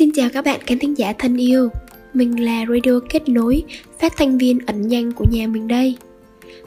Xin chào các bạn khán thính giả thân yêu. Mình là Radio Kết Nối, phát thanh viên ẩn danh của nhà mình đây.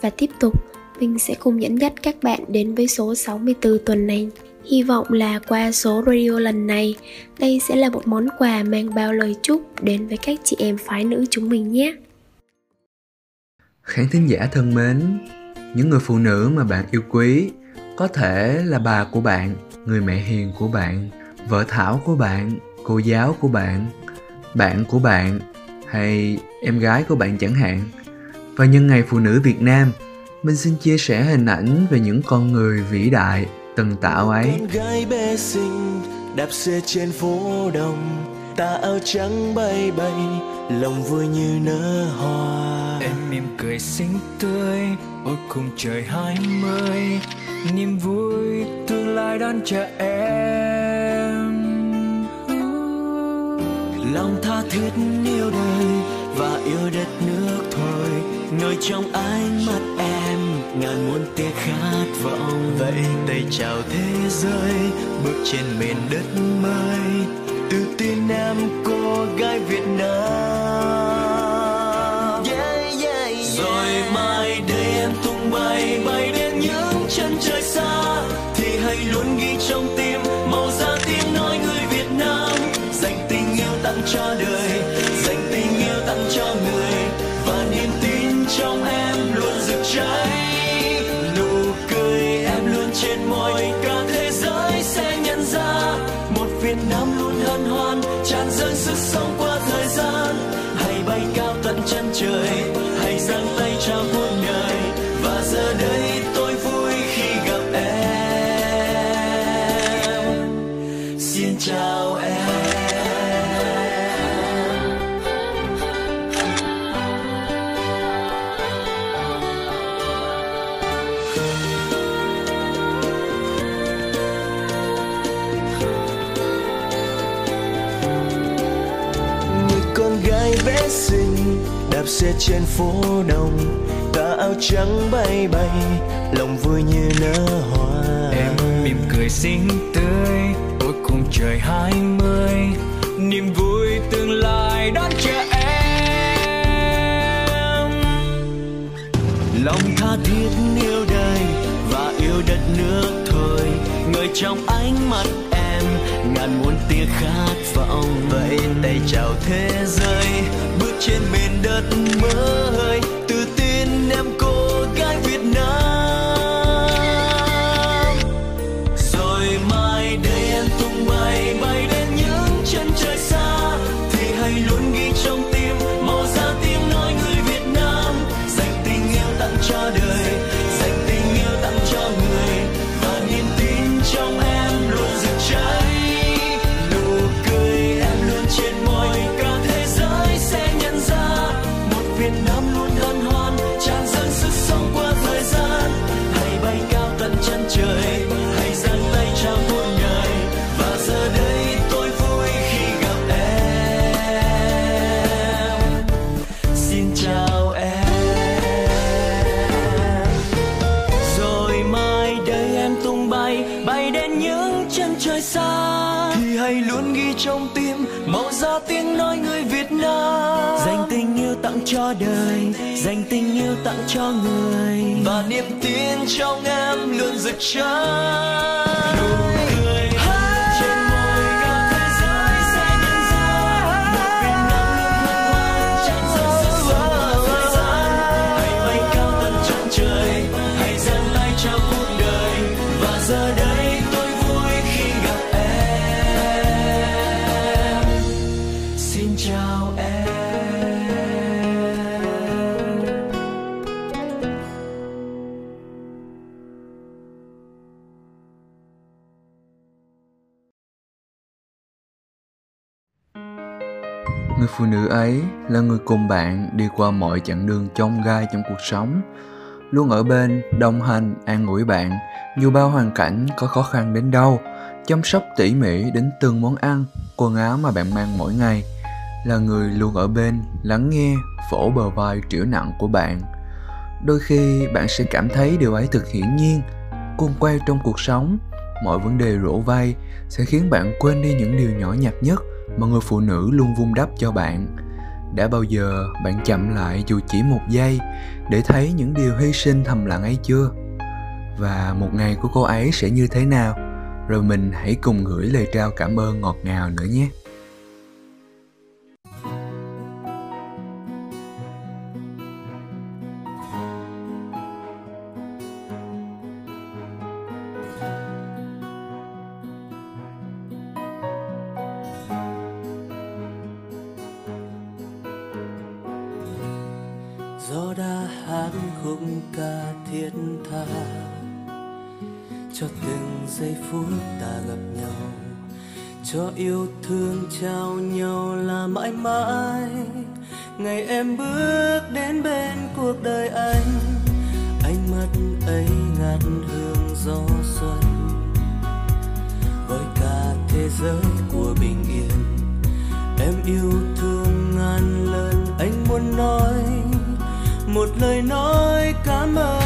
Và tiếp tục, mình sẽ cùng dẫn dắt các bạn đến với số 64 tuần này. Hy vọng là qua số radio lần này, đây sẽ là một món quà mang bao lời chúc đến với các chị em phái nữ chúng mình nhé. Khán thính giả thân mến, những người phụ nữ mà bạn yêu quý có thể là bà của bạn, người mẹ hiền của bạn, vợ thảo của bạn, cô giáo của bạn, bạn của bạn hay em gái của bạn chẳng hạn. Và nhân ngày phụ nữ Việt Nam, mình xin chia sẻ hình ảnh về những con người vĩ đại từng tạo ấy. Con gái bé xinh đạp xe trên phố đông ta áo trắng bay bay lòng vui như nở hoa. Em mỉm cười xinh tươi ôi cùng trời hai mươi. Niềm vui tương lai đón chờ em lòng tha thiết yêu đời và yêu đất nước thôi. Ngồi trong ánh mắt em ngàn muôn tia khát vọng. Vậy tay chào thế giới bước trên miền đất mới. Tự tin em cô gái việt nam. Yeah, yeah, yeah. rồi mai đây em tung bay bay đến những chân trời xa. Thì hãy luôn ghi trong tim tặng cho đời. Bé xinh đạp xe trên phố đông tà áo trắng bay bay lòng vui như nở hoa. Em mỉm cười xinh tươi ôi cùng trời hai mươi niềm vui tương lai đón chờ em. Lòng tha thiết yêu đời và yêu đất nước thôi người trong ánh mắt ngàn muôn tia khát vọng vẫy tay chào thế giới, bước trên miền đất mới. Cho đời, dành tình yêu tặng cho người. Và niềm tin trong em luôn rực cháy ấy là người cùng bạn đi qua mọi chặng đường chông gai trong cuộc sống. Luôn ở bên, đồng hành, an ủi bạn, dù bao hoàn cảnh có khó khăn đến đâu, chăm sóc tỉ mỉ đến từng món ăn, quần áo mà bạn mang mỗi ngày, là người luôn ở bên, lắng nghe, phổ bờ vai trĩu nặng của bạn. Đôi khi bạn sẽ cảm thấy điều ấy thật hiển nhiên, cuồng quay trong cuộc sống, mọi vấn đề rổ vay sẽ khiến bạn quên đi những điều nhỏ nhặt nhất mà người phụ nữ luôn vun đắp cho bạn đã bao giờ bạn chậm lại dù chỉ một giây để thấy những điều hy sinh thầm lặng ấy chưa? Và một ngày của cô ấy sẽ như thế nào? Rồi mình hãy cùng gửi lời trao cảm ơn ngọt ngào nữa nhé. Gió đã hát khúc ca thiết tha, cho từng giây phút ta gặp nhau, cho yêu thương trao nhau là mãi mãi. Ngày em bước đến bên cuộc đời anh, ánh mắt ấy ngát hương gió xuân. Gọi cả thế giới của bình yên, em yêu thương ngàn lần, anh muốn nói một lời nói cảm ơn.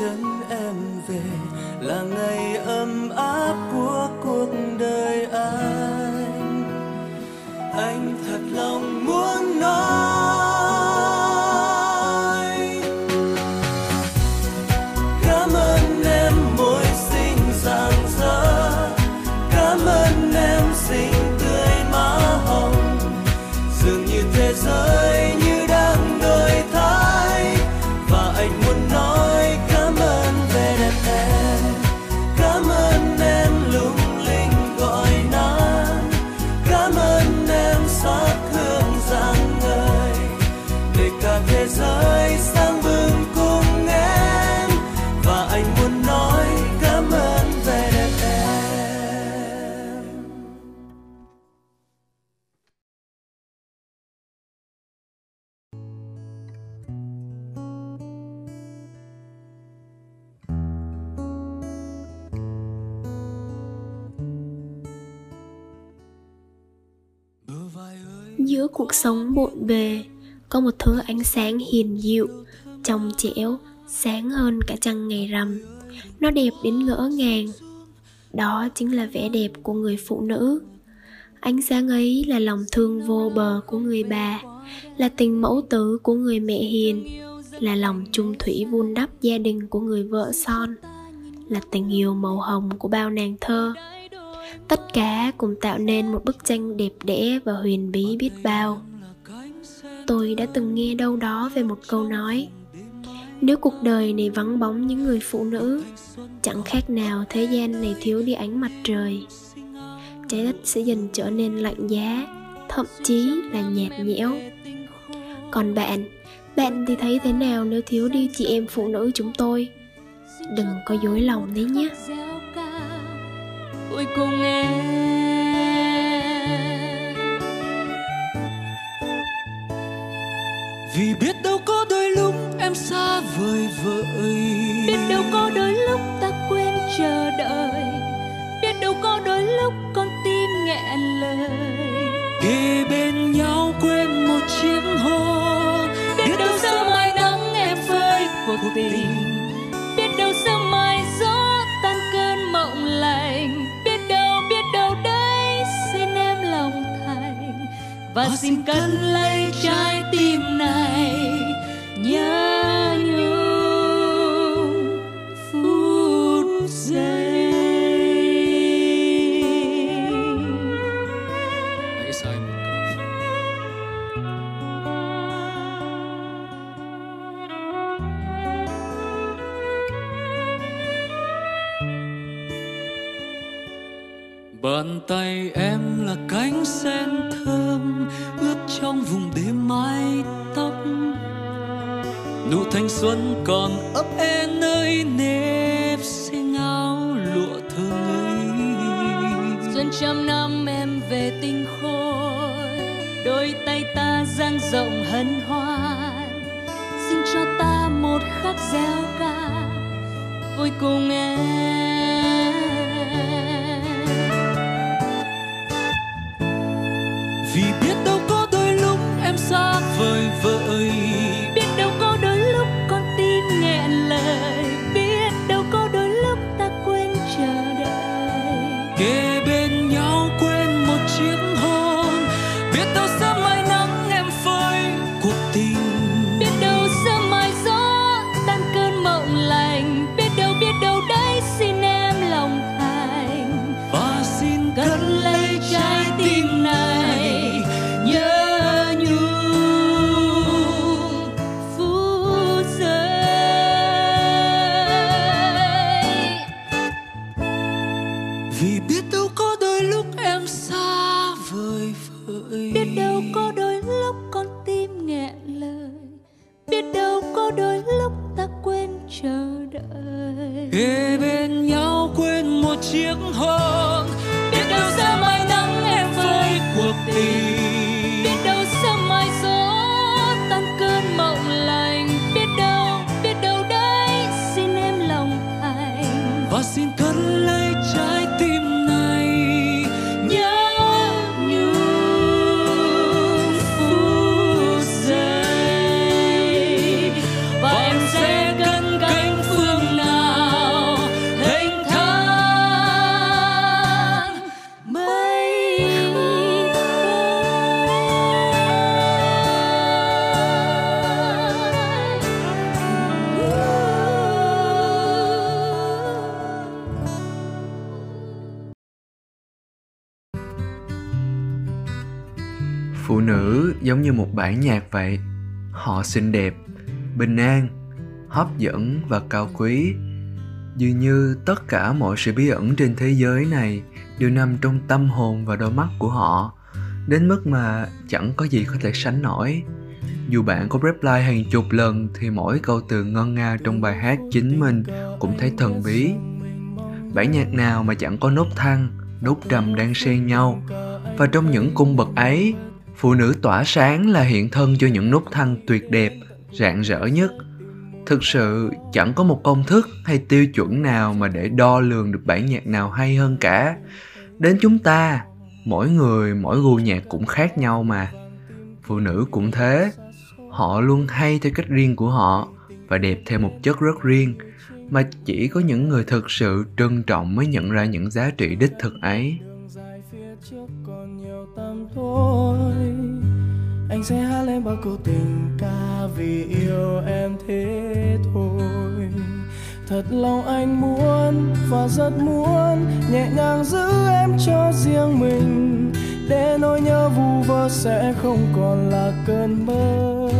Chân em về là ngày ấm áp của cuộc đời anh. Anh thật lòng giữa cuộc sống bộn bề. Có một thứ ánh sáng hiền dịu, trong trẻo sáng hơn cả trăng ngày rằm. Nó đẹp đến ngỡ ngàng. Đó chính là vẻ đẹp của người phụ nữ. Ánh sáng ấy là lòng thương vô bờ của người bà, là tình mẫu tử của người mẹ hiền, là lòng chung thủy vun đắp gia đình của người vợ son, là tình yêu màu hồng của bao nàng thơ tất cả cùng tạo nên một bức tranh đẹp đẽ và huyền bí biết bao. Tôi đã từng nghe đâu đó về một câu nói, nếu cuộc đời này vắng bóng những người phụ nữ, chẳng khác nào thế gian này thiếu đi ánh mặt trời. Trái đất sẽ dần trở nên lạnh giá, thậm chí là nhạt nhẽo. Còn bạn bạn thì thấy thế nào nếu thiếu đi chị em phụ nữ chúng tôi? Đừng có dối lòng đấy nhé cuối cùng em. Vì biết đâu có đôi lúc em xa vời vợi. Biết đâu có đôi lúc ta quên chờ đợi. Biết đâu có đôi lúc con tim nghẹn lời. Kề bên nhau quên một chiếc hôn. Biết đâu sớm mai nắng em phơi cuộc tình và xin cất lấy trái tim xuân còn ấp e nơi nếp xinh áo lụa thơ ngây xuân trăm năm em về tinh khôi đôi tay ta dang rộng hân hoan. Xin cho ta một khắc gieo ca vui cùng em. Vì biết đâu có đôi lúc em xa vời vợi giống như một bản nhạc vậy. Họ xinh đẹp, bình an, hấp dẫn và cao quý. Dường như tất cả mọi sự bí ẩn trên thế giới này đều nằm trong tâm hồn và đôi mắt của họ, đến mức mà chẳng có gì có thể sánh nổi. Dù bạn có reply hàng chục lần thì mỗi câu từ ngân nga trong bài hát chính mình cũng thấy thần bí. Bản nhạc nào mà chẳng có nốt thăng nốt trầm đang xen nhau. Và trong những cung bậc ấy phụ nữ tỏa sáng là hiện thân cho những nút thăng tuyệt đẹp, rạng rỡ nhất. Thực sự, chẳng có một công thức hay tiêu chuẩn nào mà để đo lường được bản nhạc nào hay hơn cả. Đến chúng ta, mỗi người, mỗi gu nhạc cũng khác nhau mà. Phụ nữ cũng thế. Họ luôn hay theo cách riêng của họ và đẹp theo một chất rất riêng, mà chỉ có những người thực sự trân trọng mới nhận ra những giá trị đích thực ấy. Anh sẽ hát lên bao câu tình ca vì yêu em thế thôi. Thật lòng anh muốn và rất muốn nhẹ nhàng giữ em cho riêng mình. Để nỗi nhớ vu vơ sẽ không còn là cơn mơ.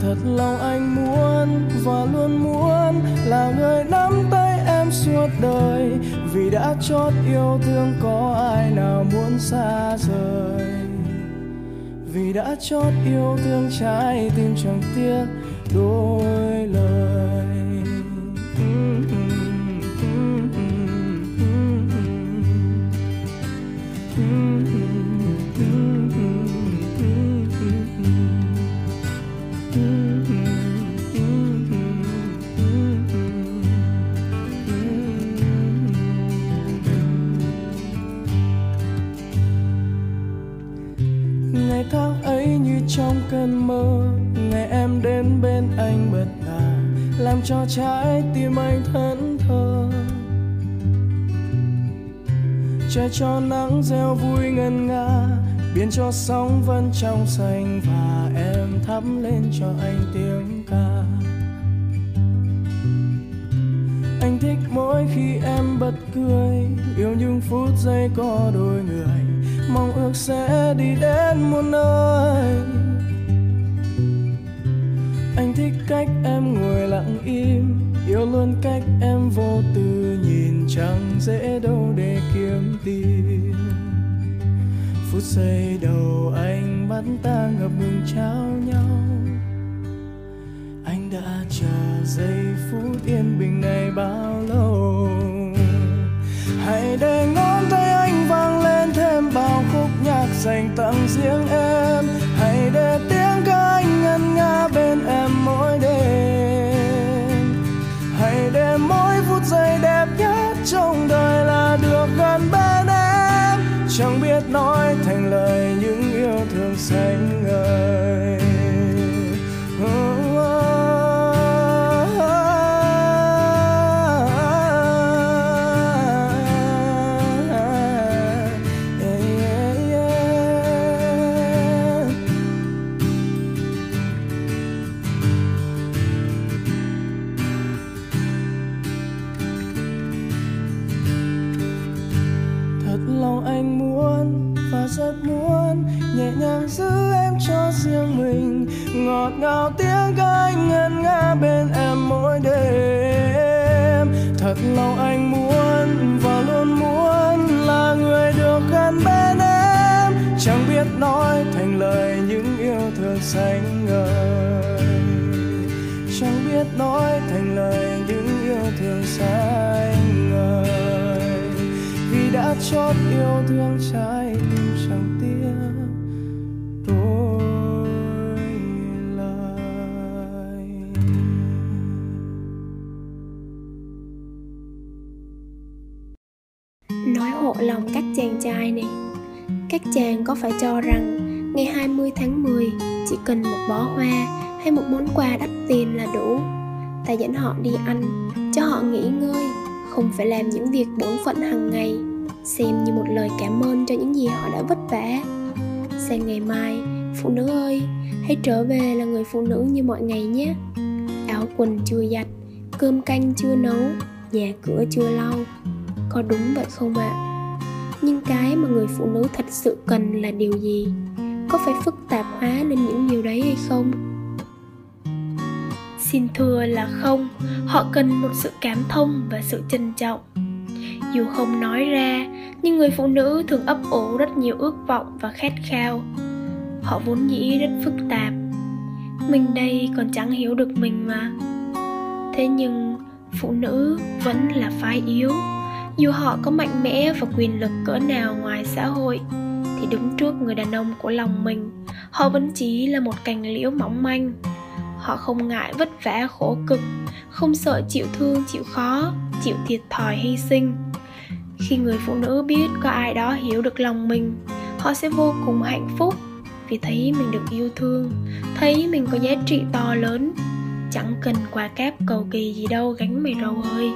Thật lòng anh muốn và luôn muốn là người nắm tay em suốt đời. Vì đã chót yêu thương có ai nào muốn xa rời? Vì đã chót yêu thương trái tim chẳng tiếc đôi lời. Cho nắng gieo vui ngân nga biển cho sóng vẫn trong xanh và em thắp lên cho anh tiếng ca. Anh thích mỗi khi em bật cười, yêu những phút giây có đôi người, mong ước sẽ đi đến một nơi. Anh thích cách em ngồi lặng im, yêu luôn cách em vô tư chẳng dễ đâu để kiếm tìm phút giây đầu anh bắt ta ngập ngừng trao nhau. Anh đã chờ giây phút yên bình này bao lâu? Hãy để ngón tay anh vang lên thêm bao khúc nhạc dành tặng riêng em. Hãy để tiếng ca anh ngân nga bên em. Trong đời là được gần bên em chẳng biết nói thành lời những yêu thương say. Biết nói thành lời những yêu thương xanh ngời vì đã chót yêu thương trái tim chẳng tiếc Nói hộ lòng các chàng trai này. Các chàng có phải cho rằng Ngày 20 tháng 10 Chỉ cần một bó hoa hay một món quà đắt tiền là đủ. Ta dẫn họ đi ăn, Cho họ nghỉ ngơi, Không phải làm những việc bổn phận hàng ngày, Xem như một lời cảm ơn cho những gì họ đã vất vả. Sang ngày mai, Phụ nữ ơi, Hãy trở về là người phụ nữ như mọi ngày nhé. Áo quần chưa giặt, Cơm canh chưa nấu, Nhà cửa chưa lau. Có đúng vậy không ạ? Nhưng cái mà người phụ nữ thật sự cần là điều gì? Có phải phức tạp hóa lên những điều đấy hay không? Xin thưa là không. Họ cần một sự cảm thông và sự trân trọng. Dù không nói ra, nhưng người phụ nữ thường ấp ủ rất nhiều ước vọng và khát khao. Họ vốn dĩ rất phức tạp. Mình đây còn chẳng hiểu được mình mà. Thế nhưng, phụ nữ vẫn là phái yếu. Dù họ có mạnh mẽ và quyền lực cỡ nào ngoài xã hội, thì đứng trước người đàn ông của lòng mình, họ vẫn chỉ là một cành liễu mỏng manh họ không ngại vất vả khổ cực không sợ chịu thương chịu khó chịu thiệt thòi hy sinh. Khi người phụ nữ biết có ai đó hiểu được lòng mình họ sẽ vô cùng hạnh phúc vì thấy mình được yêu thương thấy mình có giá trị to lớn. Chẳng cần quà cáp cầu kỳ gì đâu gánh mày râu ơi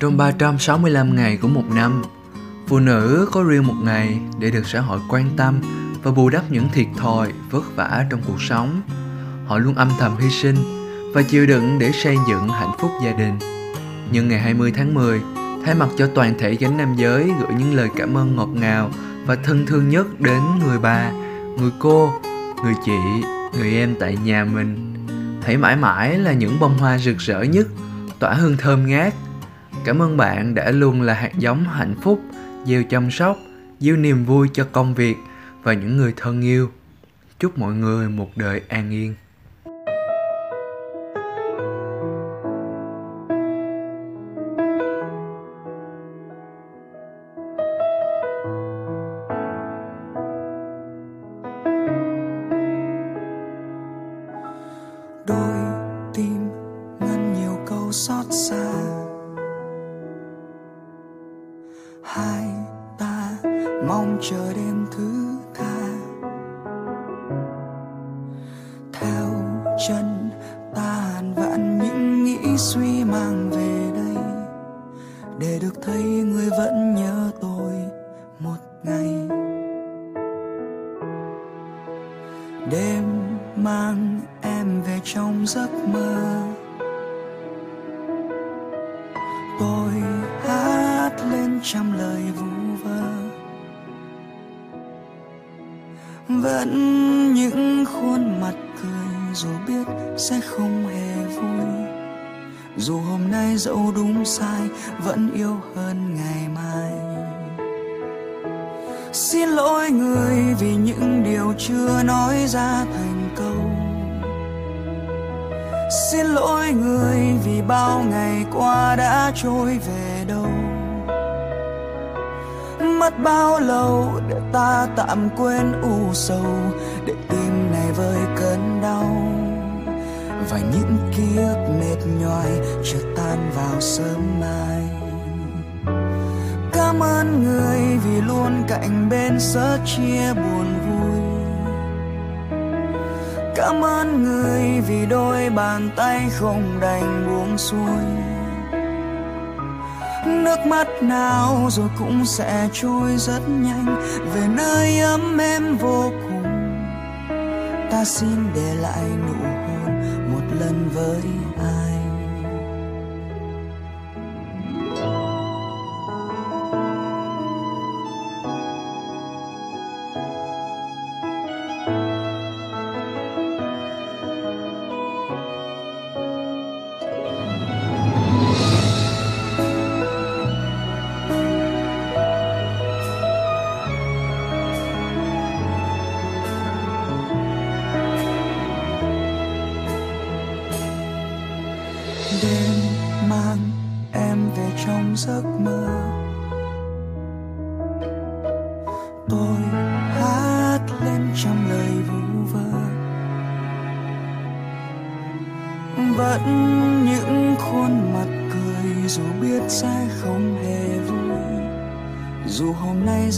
Trong 365 ngày của một năm, phụ nữ có riêng một ngày để được xã hội quan tâm và bù đắp những thiệt thòi, vất vả trong cuộc sống. Họ luôn âm thầm hy sinh và chịu đựng để xây dựng hạnh phúc gia đình. Nhưng ngày 20 tháng 10, thay mặt cho toàn thể gánh nam giới gửi những lời cảm ơn ngọt ngào và thân thương nhất đến người bà, người cô, người chị, người em tại nhà mình. Hãy mãi mãi là những bông hoa rực rỡ nhất, tỏa hương thơm ngát. Cảm ơn bạn đã luôn là hạt giống hạnh phúc, gieo chăm sóc, gieo niềm vui cho công việc và những người thân yêu. Chúc mọi người một đời an yên. Suy mang về đây để được thấy người vẫn nhớ hoa đã trôi về đâu. Mất bao lâu để ta tạm quên u sầu, để tim này vơi cơn đau. Và những ký ức mệt nhoài chưa tan vào sớm mai. Cảm ơn người vì luôn cạnh bên sớ chia buồn vui. Cảm ơn người vì đôi bàn tay không đành buông xuôi nước mắt nào rồi cũng sẽ trôi rất nhanh. Về nơi ấm êm vô cùng, ta xin để lại nụ hôn một lần với ai?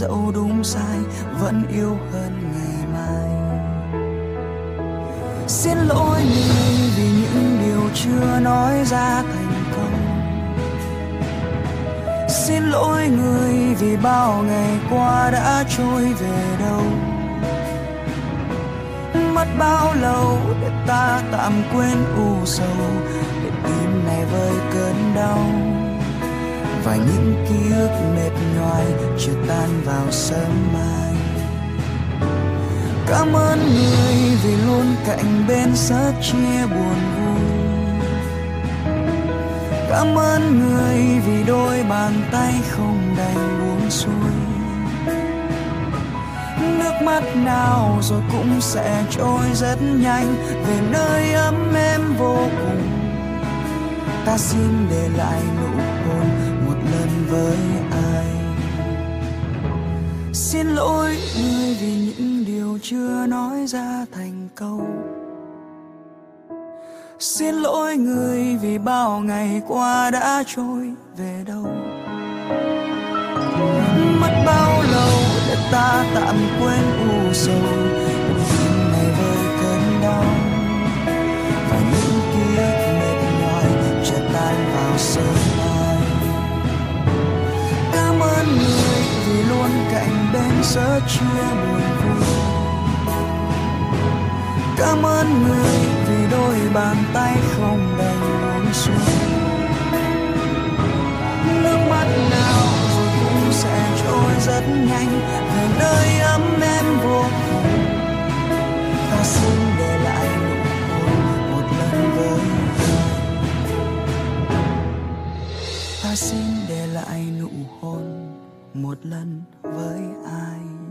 Dẫu đúng sai, vẫn yêu hơn ngày mai. Xin lỗi người vì những điều chưa nói ra thành công. xin lỗi người vì bao ngày qua đã trôi về đâu. Mất bao lâu để ta tạm quên u sầu, để tim này vơi cơn đau. Và những ký ức mệt nhoài, chưa tan vào sớm mai. Cảm ơn người vì luôn cạnh bên sớt chia buồn vui. Cảm ơn người vì đôi bàn tay không đành buông xuôi. Nước mắt nào rồi cũng sẽ trôi rất nhanh, về nơi ấm êm vô cùng. Ta xin để lại nụ hôn với ai. Xin lỗi người vì những điều chưa nói ra thành câu. Xin lỗi người vì bao ngày qua đã trôi về đâu. Mất bao lâu để ta tạm quên u sầu. Tim này với cơn đau. Và những ký ức mệt nhoài chợt tan vào sớm mai cảm ơn người vì luôn cạnh bên sớt chia buồn vui. Cảm ơn người vì đôi bàn tay không đành buông xuôi. Nước mắt nào rồi cũng sẽ trôi rất nhanh về nơi ấm em vô cùng. Ta xin để lại nụ hôn một lần với ta xin một lần với ai?